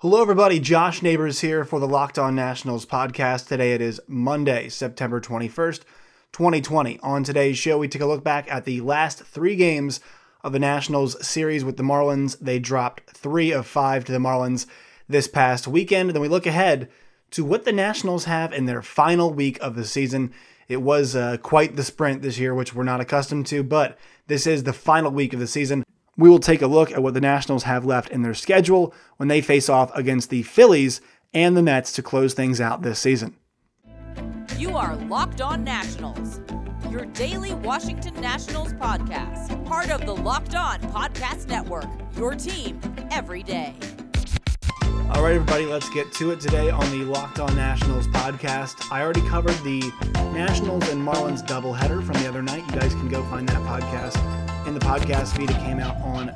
Hello, everybody. Josh Neighbors here for the Locked On Nationals podcast. Today it is Monday, September 21st, 2020. On today's show, we take a look back at the last three games of the Nationals series with the Marlins. They dropped three of five to the Marlins this past weekend. Then we look ahead to what the Nationals have in their final week of the season. It was uh, quite the sprint this year, which we're not accustomed to, but this is the final week of the season. We will take a look at what the Nationals have left in their schedule when they face off against the Phillies and the Mets to close things out this season. You are Locked On Nationals, your daily Washington Nationals podcast, part of the Locked On Podcast Network, your team every day. All right, everybody, let's get to it today on the Locked On Nationals podcast. I already covered the Nationals and Marlins doubleheader from the other night. You guys can go find that podcast in the podcast feed. It came out on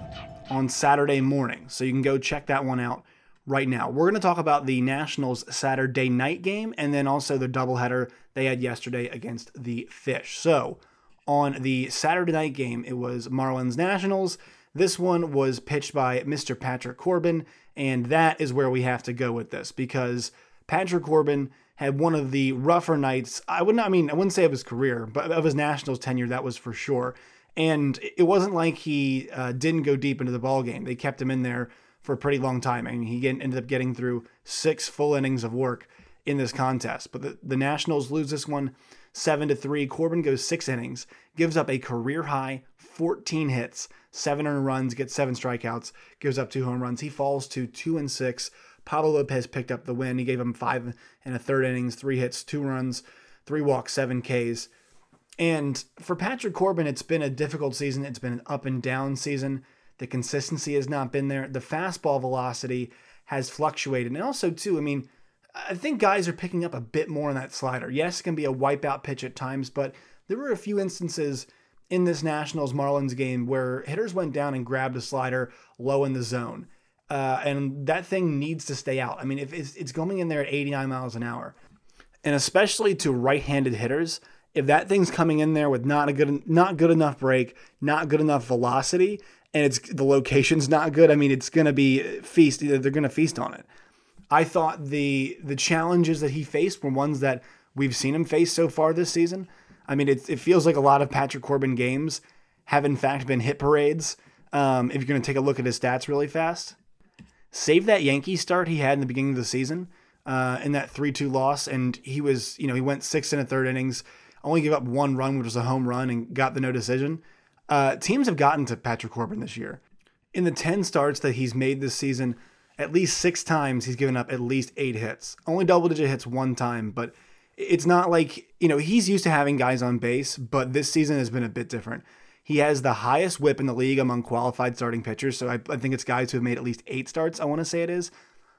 on Saturday morning, so you can go check that one out right now. We're going to talk about the Nationals Saturday night game and then also the doubleheader they had yesterday against the Fish. So, on the Saturday night game, it was Marlins Nationals. This one was pitched by Mr. Patrick Corbin, and that is where we have to go with this because Patrick Corbin had one of the rougher nights. I would not I mean I wouldn't say of his career, but of his Nationals tenure, that was for sure. And it wasn't like he uh, didn't go deep into the ball game. They kept him in there for a pretty long time. and he ended up getting through six full innings of work in this contest. But the, the Nationals lose this one seven to three. Corbin goes six innings, gives up a career high 14 hits, seven earned runs, gets seven strikeouts, gives up two home runs. He falls to two and six. Pablo Lopez picked up the win. He gave him five and a third innings, three hits, two runs, three walks, seven Ks. And for Patrick Corbin, it's been a difficult season. It's been an up and down season. The consistency has not been there. The fastball velocity has fluctuated. And also, too, I mean, I think guys are picking up a bit more on that slider. Yes, it can be a wipeout pitch at times, but there were a few instances in this Nationals Marlins game where hitters went down and grabbed a slider low in the zone. Uh, and that thing needs to stay out. I mean, if it's, it's going in there at 89 miles an hour, and especially to right-handed hitters, if that thing's coming in there with not a good not good enough break, not good enough velocity, and it's the location's not good, I mean it's gonna be feast. They're gonna feast on it. I thought the the challenges that he faced were ones that we've seen him face so far this season. I mean, it, it feels like a lot of Patrick Corbin games have in fact been hit parades. Um, if you're going to take a look at his stats really fast, save that Yankee start he had in the beginning of the season uh, in that 3 2 loss. And he was, you know, he went six and a third innings, only gave up one run, which was a home run, and got the no decision. Uh, teams have gotten to Patrick Corbin this year. In the 10 starts that he's made this season, at least six times he's given up at least eight hits. Only double digit hits one time, but it's not like, you know, he's used to having guys on base, but this season has been a bit different. He has the highest whip in the league among qualified starting pitchers. So I, I think it's guys who have made at least eight starts, I want to say it is.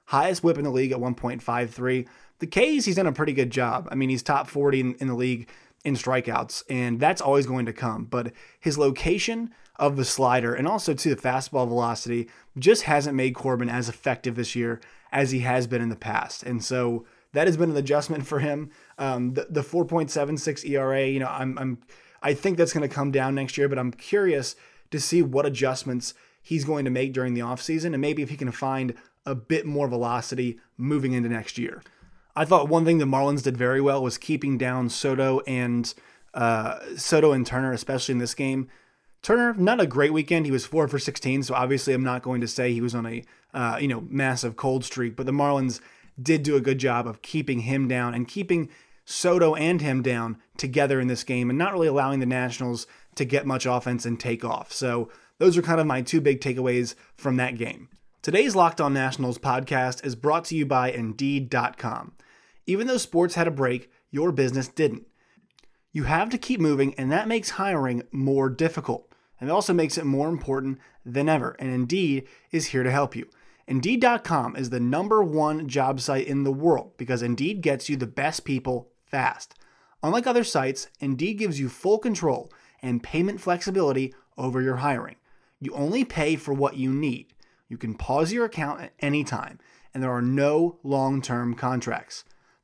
Highest whip in the league at 1.53. The K's, he's done a pretty good job. I mean, he's top 40 in, in the league in strikeouts, and that's always going to come. But his location of the slider and also to the fastball velocity just hasn't made Corbin as effective this year as he has been in the past. And so that has been an adjustment for him. Um, the, the 4.76 ERA, you know, I'm, I'm I think that's going to come down next year, but I'm curious to see what adjustments he's going to make during the offseason and maybe if he can find a bit more velocity moving into next year. I thought one thing the Marlins did very well was keeping down Soto and uh, Soto and Turner, especially in this game. Turner, not a great weekend. He was four for 16, so obviously I'm not going to say he was on a uh, you know massive cold streak. But the Marlins did do a good job of keeping him down and keeping Soto and him down together in this game, and not really allowing the Nationals to get much offense and take off. So those are kind of my two big takeaways from that game. Today's Locked On Nationals podcast is brought to you by Indeed.com. Even though sports had a break, your business didn't. You have to keep moving, and that makes hiring more difficult. And it also makes it more important than ever. And Indeed is here to help you. Indeed.com is the number one job site in the world because Indeed gets you the best people fast. Unlike other sites, Indeed gives you full control and payment flexibility over your hiring. You only pay for what you need. You can pause your account at any time, and there are no long term contracts.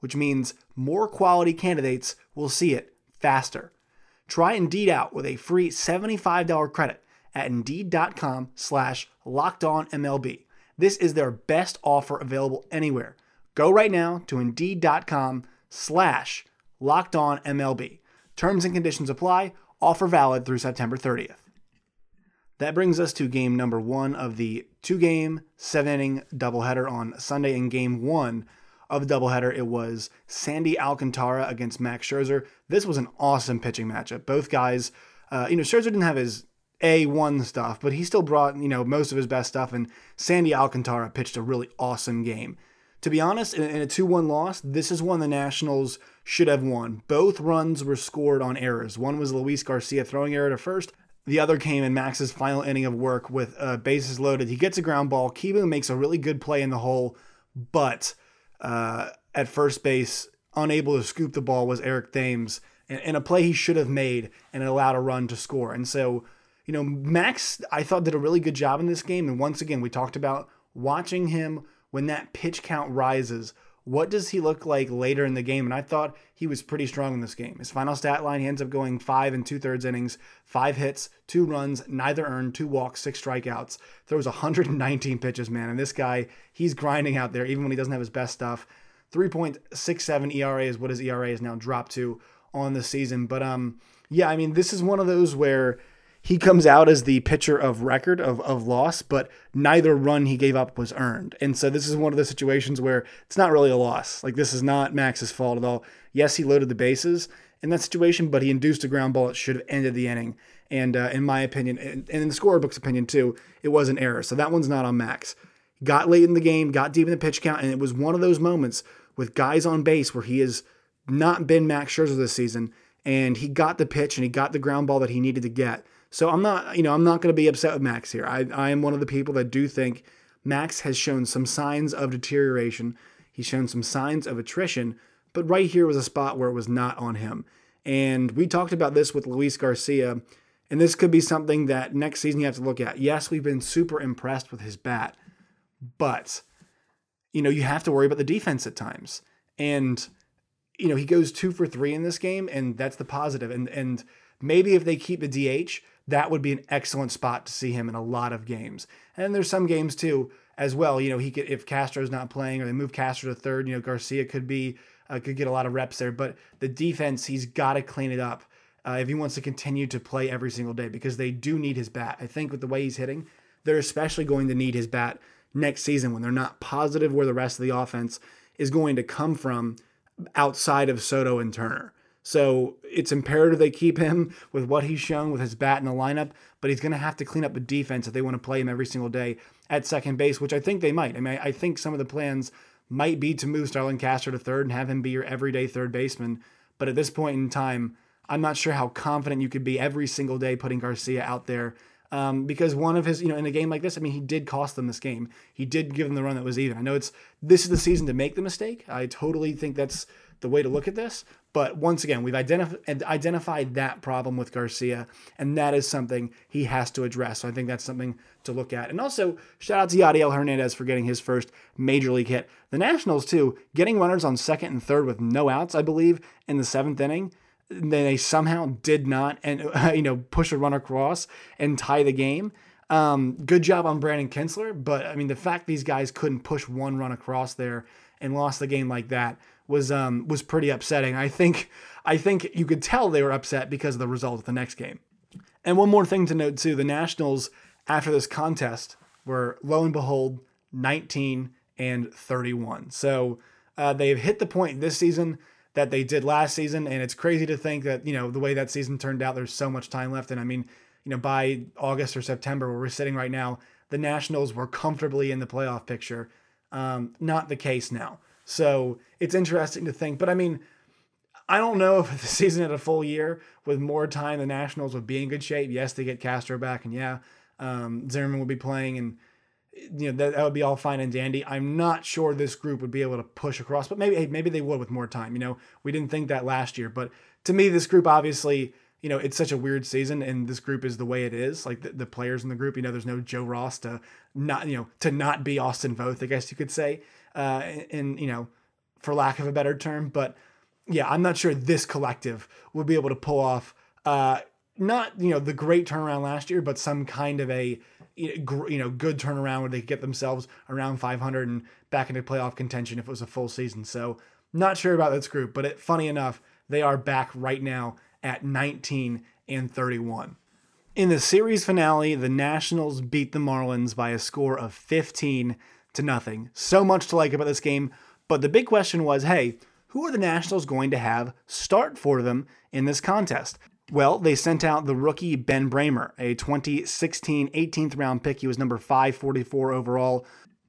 which means more quality candidates will see it faster. Try Indeed out with a free $75 credit at Indeed.com slash LockedOnMLB. This is their best offer available anywhere. Go right now to Indeed.com slash LockedOnMLB. Terms and conditions apply. Offer valid through September 30th. That brings us to game number one of the two game, seven inning doubleheader on Sunday. In game one of the doubleheader, it was Sandy Alcantara against Max Scherzer. This was an awesome pitching matchup. Both guys, uh, you know, Scherzer didn't have his A1 stuff, but he still brought, you know, most of his best stuff. And Sandy Alcantara pitched a really awesome game. To be honest, in, in a 2 1 loss, this is one the Nationals should have won. Both runs were scored on errors. One was Luis Garcia throwing error to first, the other came in Max's final inning of work with uh, bases loaded. He gets a ground ball. Kieboom makes a really good play in the hole, but uh, at first base, unable to scoop the ball was Eric Thames, and, a play he should have made and allowed a run to score. And so, you know, Max, I thought did a really good job in this game. And once again, we talked about watching him when that pitch count rises what does he look like later in the game? And I thought he was pretty strong in this game. His final stat line, he ends up going five and two thirds innings, five hits, two runs, neither earned, two walks, six strikeouts. Throws 119 pitches, man. And this guy, he's grinding out there even when he doesn't have his best stuff. 3.67 ERA is what his ERA is now dropped to on the season. But um, yeah, I mean, this is one of those where he comes out as the pitcher of record of, of loss, but neither run he gave up was earned. And so this is one of the situations where it's not really a loss. Like this is not Max's fault at all. Yes, he loaded the bases in that situation, but he induced a ground ball that should have ended the inning. And uh, in my opinion, and in the scorebook's opinion too, it was an error. So that one's not on Max. Got late in the game, got deep in the pitch count, and it was one of those moments with guys on base where he has not been Max Scherzer this season, and he got the pitch and he got the ground ball that he needed to get so I'm not, you know, I'm not going to be upset with Max here. I, I am one of the people that do think Max has shown some signs of deterioration. He's shown some signs of attrition, but right here was a spot where it was not on him. And we talked about this with Luis Garcia, and this could be something that next season you have to look at. Yes, we've been super impressed with his bat, but you know, you have to worry about the defense at times. And you know, he goes 2 for 3 in this game and that's the positive. And and maybe if they keep the DH, that would be an excellent spot to see him in a lot of games. And there's some games too as well. You know, he could if Castro's not playing or they move Castro to third. You know, Garcia could be uh, could get a lot of reps there. But the defense, he's got to clean it up uh, if he wants to continue to play every single day because they do need his bat. I think with the way he's hitting, they're especially going to need his bat next season when they're not positive where the rest of the offense is going to come from outside of Soto and Turner. So it's imperative they keep him with what he's shown with his bat in the lineup, but he's going to have to clean up the defense if they want to play him every single day at second base, which I think they might. I mean, I think some of the plans might be to move Starlin Castro to third and have him be your everyday third baseman. But at this point in time, I'm not sure how confident you could be every single day putting Garcia out there. Um, because one of his, you know, in a game like this, I mean, he did cost them this game. He did give them the run that was even. I know it's this is the season to make the mistake. I totally think that's the way to look at this. But once again, we've identif- identified that problem with Garcia, and that is something he has to address. So I think that's something to look at. And also, shout out to Yadiel Hernandez for getting his first major league hit. The Nationals, too, getting runners on second and third with no outs, I believe, in the seventh inning. They somehow did not, and you know, push a run across and tie the game. Um, good job on Brandon Kintzler, but I mean, the fact these guys couldn't push one run across there and lost the game like that was um, was pretty upsetting. I think I think you could tell they were upset because of the result of the next game. And one more thing to note too: the Nationals after this contest were lo and behold 19 and 31. So uh, they've hit the point this season that they did last season, and it's crazy to think that you know the way that season turned out. There's so much time left, and I mean, you know, by August or September, where we're sitting right now, the Nationals were comfortably in the playoff picture. Um, not the case now. So it's interesting to think. But I mean, I don't know if the season had a full year with more time, the Nationals would be in good shape. Yes, they get Castro back, and yeah, um, Zimmerman will be playing. And you know that, that would be all fine and dandy. I'm not sure this group would be able to push across, but maybe hey, maybe they would with more time. You know, we didn't think that last year, but to me, this group obviously, you know, it's such a weird season, and this group is the way it is. Like the, the players in the group, you know, there's no Joe Ross to not, you know, to not be Austin Voth, I guess you could say, uh, and you know, for lack of a better term, but yeah, I'm not sure this collective would be able to pull off. Uh, not you know the great turnaround last year, but some kind of a you know good turnaround where they could get themselves around 500 and back into playoff contention if it was a full season. So not sure about this group, but it, funny enough, they are back right now at 19 and 31. In the series finale, the Nationals beat the Marlins by a score of 15 to nothing. So much to like about this game, but the big question was, hey, who are the Nationals going to have start for them in this contest? Well, they sent out the rookie Ben Braymer, a 2016 18th round pick. He was number 544 overall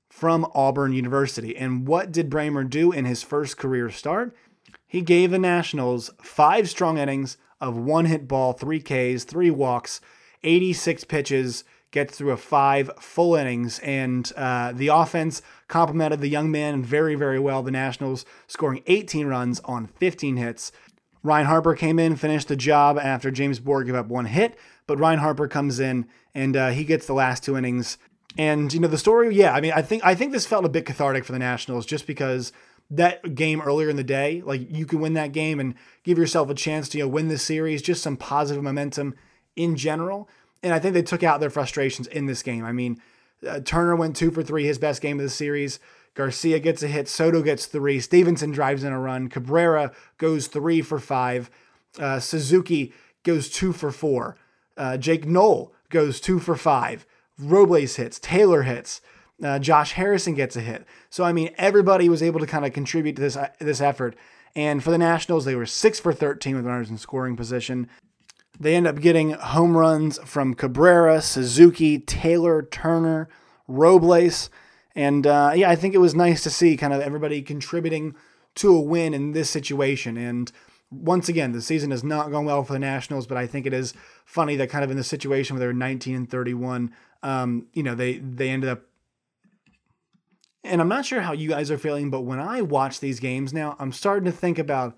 from Auburn University. And what did Braymer do in his first career start? He gave the Nationals five strong innings of one hit ball, three Ks, three walks, 86 pitches, gets through a five full innings. And uh, the offense complemented the young man very, very well. The Nationals scoring 18 runs on 15 hits. Ryan Harper came in, finished the job after James Bourque gave up one hit, but Ryan Harper comes in and uh, he gets the last two innings. And you know the story, yeah. I mean, I think I think this felt a bit cathartic for the Nationals just because that game earlier in the day, like you can win that game and give yourself a chance to you know win the series, just some positive momentum in general. And I think they took out their frustrations in this game. I mean, uh, Turner went two for three, his best game of the series. Garcia gets a hit. Soto gets three. Stevenson drives in a run. Cabrera goes three for five. Uh, Suzuki goes two for four. Uh, Jake Noll goes two for five. Robles hits. Taylor hits. Uh, Josh Harrison gets a hit. So I mean, everybody was able to kind of contribute to this uh, this effort. And for the Nationals, they were six for 13 with runners in scoring position. They end up getting home runs from Cabrera, Suzuki, Taylor, Turner, Robles. And uh, yeah, I think it was nice to see kind of everybody contributing to a win in this situation. And once again, the season has not gone well for the Nationals, but I think it is funny that kind of in the situation where they're 19 and 31, um, you know, they they ended up. And I'm not sure how you guys are feeling, but when I watch these games now, I'm starting to think about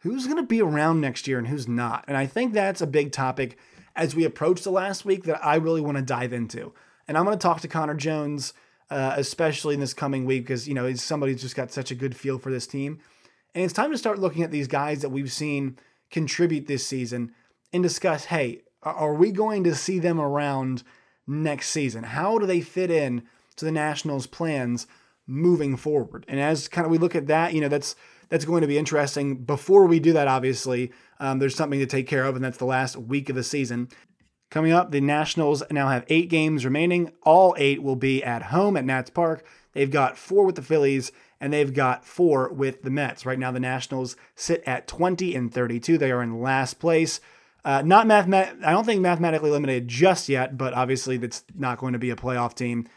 who's going to be around next year and who's not. And I think that's a big topic as we approach the last week that I really want to dive into. And I'm going to talk to Connor Jones uh, especially in this coming week, because you know he's somebody who's just got such a good feel for this team. And it's time to start looking at these guys that we've seen contribute this season and discuss, hey, are we going to see them around next season? How do they fit in to the Nationals' plans moving forward? And as kind of we look at that, you know, that's that's going to be interesting. Before we do that, obviously, um, there's something to take care of, and that's the last week of the season. Coming up, the Nationals now have eight games remaining. All eight will be at home at Nats Park. They've got four with the Phillies and they've got four with the Mets. Right now, the Nationals sit at 20 and 32. They are in last place. Uh, not mathemat- I don't think mathematically eliminated just yet, but obviously that's not going to be a playoff team.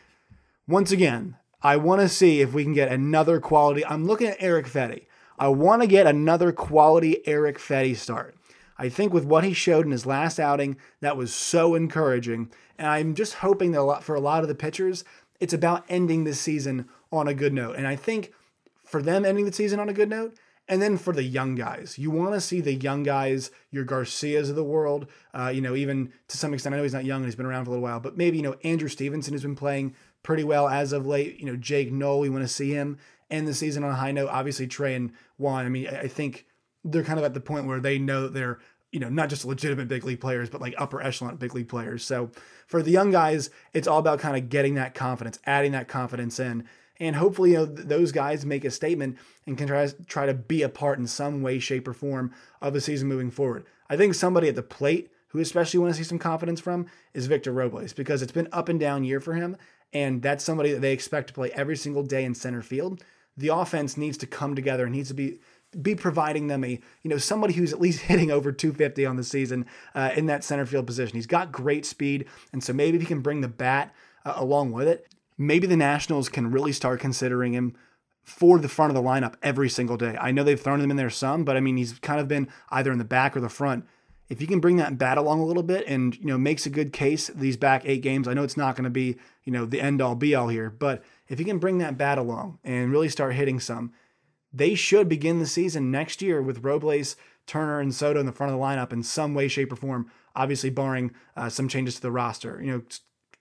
Once again, I want to see if we can get another quality. I'm looking at Eric Fedde. I want to get another quality Eric Fedde start. I think with what he showed in his last outing, that was so encouraging. And I'm just hoping that a lot, for a lot of the pitchers, it's about ending the season on a good note. And I think for them ending the season on a good note, and then for the young guys, you want to see the young guys, your Garcias of the world. Uh, you know, even to some extent, I know he's not young and he's been around for a little while, but maybe you know Andrew Stevenson has been playing pretty well as of late. You know, Jake Noll, we want to see him end the season on a high note. Obviously, Trey and Juan. I mean, I think they're kind of at the point where they know that they're you know, not just legitimate big league players, but like upper echelon big league players. So for the young guys, it's all about kind of getting that confidence, adding that confidence in. And hopefully, you know, th- those guys make a statement and can try, try to be a part in some way, shape, or form of the season moving forward. I think somebody at the plate who especially want to see some confidence from is Victor Robles because it's been up and down year for him. And that's somebody that they expect to play every single day in center field. The offense needs to come together and needs to be be providing them a you know somebody who's at least hitting over 250 on the season uh, in that center field position. He's got great speed, and so maybe if he can bring the bat uh, along with it, maybe the Nationals can really start considering him for the front of the lineup every single day. I know they've thrown him in there some, but I mean he's kind of been either in the back or the front if you can bring that bat along a little bit and you know makes a good case these back eight games, I know it's not going to be you know the end all be all here, but if you can bring that bat along and really start hitting some, they should begin the season next year with Robles, Turner, and Soto in the front of the lineup in some way, shape, or form. Obviously, barring uh, some changes to the roster. You know,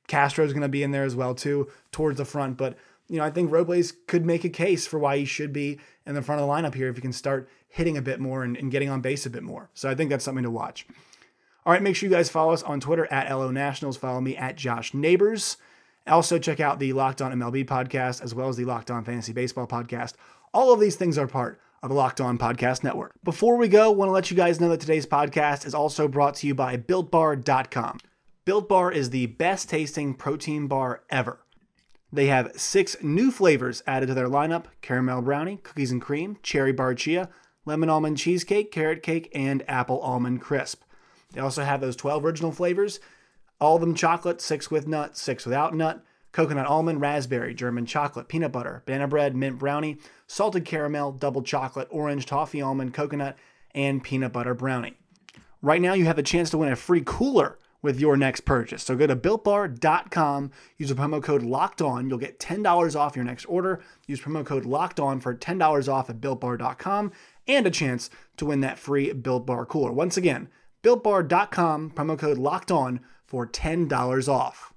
Castro's going to be in there as well too towards the front, but you know I think Robles could make a case for why he should be in the front of the lineup here if he can start hitting a bit more and, and getting on base a bit more. So I think that's something to watch. All right, make sure you guys follow us on Twitter at LO Nationals. Follow me at Josh Neighbors. Also, check out the Locked On MLB podcast as well as the Locked On Fantasy Baseball podcast. All of these things are part of the Locked On Podcast Network. Before we go, I want to let you guys know that today's podcast is also brought to you by BuiltBar.com. Built Bar is the best tasting protein bar ever. They have six new flavors added to their lineup caramel brownie, cookies and cream, cherry bar chia, lemon almond cheesecake, carrot cake, and apple almond crisp. They also have those 12 original flavors all of them chocolate, six with nut, six without nut, coconut almond, raspberry, German chocolate, peanut butter, banana bread, mint brownie, salted caramel, double chocolate, orange, toffee almond, coconut, and peanut butter brownie. Right now, you have a chance to win a free cooler with your next purchase. So go to builtbar.com, use the promo code locked on. You'll get $10 off your next order. Use promo code locked on for $10 off at builtbar.com and a chance to win that free Built Bar cooler. Once again, builtbar.com, promo code locked on for $10 off.